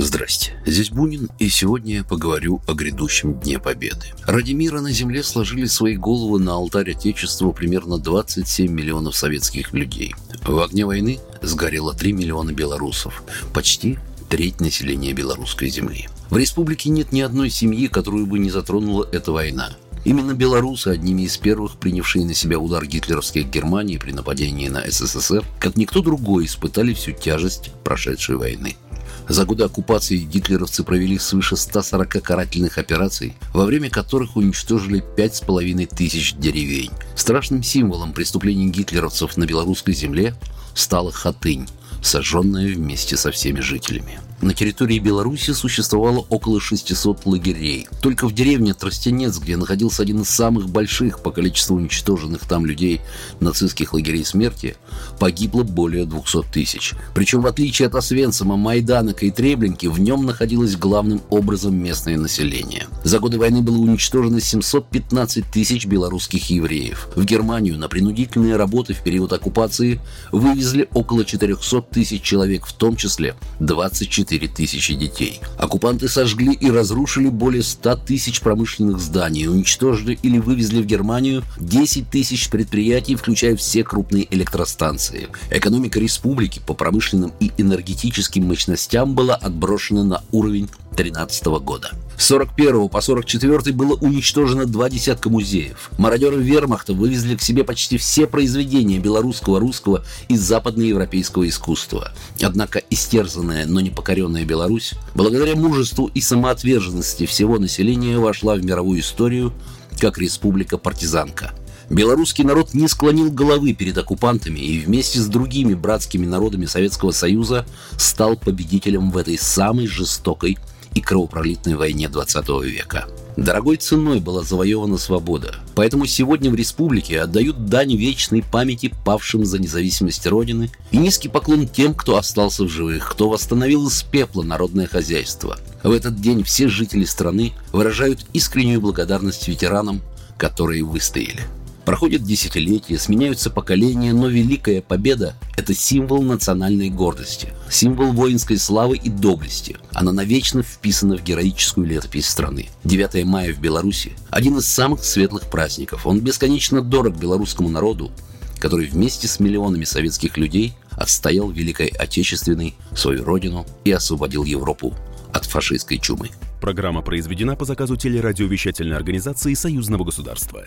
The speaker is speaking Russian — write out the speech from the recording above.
Здрасте, здесь Бунин, и сегодня я поговорю о грядущем Дне Победы. Ради мира на земле сложили свои головы на алтарь Отечества примерно 27 миллионов советских людей. В огне войны сгорело 3 миллиона белорусов, почти треть населения белорусской земли. В республике нет ни одной семьи, которую бы не затронула эта война. Именно белорусы, одними из первых принявшие на себя удар гитлеровских Германии при нападении на СССР, как никто другой испытали всю тяжесть прошедшей войны. За годы оккупации гитлеровцы провели свыше 140 карательных операций, во время которых уничтожили 5,5 тысяч деревень. Страшным символом преступлений гитлеровцев на белорусской земле стала Хатынь, сожженная вместе со всеми жителями. На территории Беларуси существовало около 600 лагерей. Только в деревне Тростенец, где находился один из самых больших по количеству уничтоженных там людей нацистских лагерей смерти, погибло более 200 тысяч. Причем, в отличие от Освенцима, Майданока и Треблинки, в нем находилось главным образом местное население. За годы войны было уничтожено 715 тысяч белорусских евреев. В Германию на принудительные работы в период оккупации вывезли около 400 тысяч человек, в том числе 24 тысячи детей. Оккупанты сожгли и разрушили более 100 тысяч промышленных зданий, уничтожили или вывезли в Германию 10 тысяч предприятий, включая все крупные электростанции. Экономика республики по промышленным и энергетическим мощностям была отброшена на уровень 2013 года. С 41 по 44 было уничтожено два десятка музеев. Мародеры вермахта вывезли к себе почти все произведения белорусского, русского и западноевропейского искусства. Однако истерзанная, но не покоренная Беларусь, благодаря мужеству и самоотверженности всего населения, вошла в мировую историю как республика-партизанка. Белорусский народ не склонил головы перед оккупантами и вместе с другими братскими народами Советского Союза стал победителем в этой самой жестокой и кровопролитной войне 20 века. Дорогой ценой была завоевана свобода. Поэтому сегодня в республике отдают дань вечной памяти павшим за независимость Родины и низкий поклон тем, кто остался в живых, кто восстановил из пепла народное хозяйство. В этот день все жители страны выражают искреннюю благодарность ветеранам, которые выстояли. Проходят десятилетия, сменяются поколения, но Великая Победа – это символ национальной гордости, символ воинской славы и доблести. Она навечно вписана в героическую летопись страны. 9 мая в Беларуси – один из самых светлых праздников. Он бесконечно дорог белорусскому народу, который вместе с миллионами советских людей отстоял Великой Отечественной свою родину и освободил Европу от фашистской чумы. Программа произведена по заказу телерадиовещательной организации Союзного государства.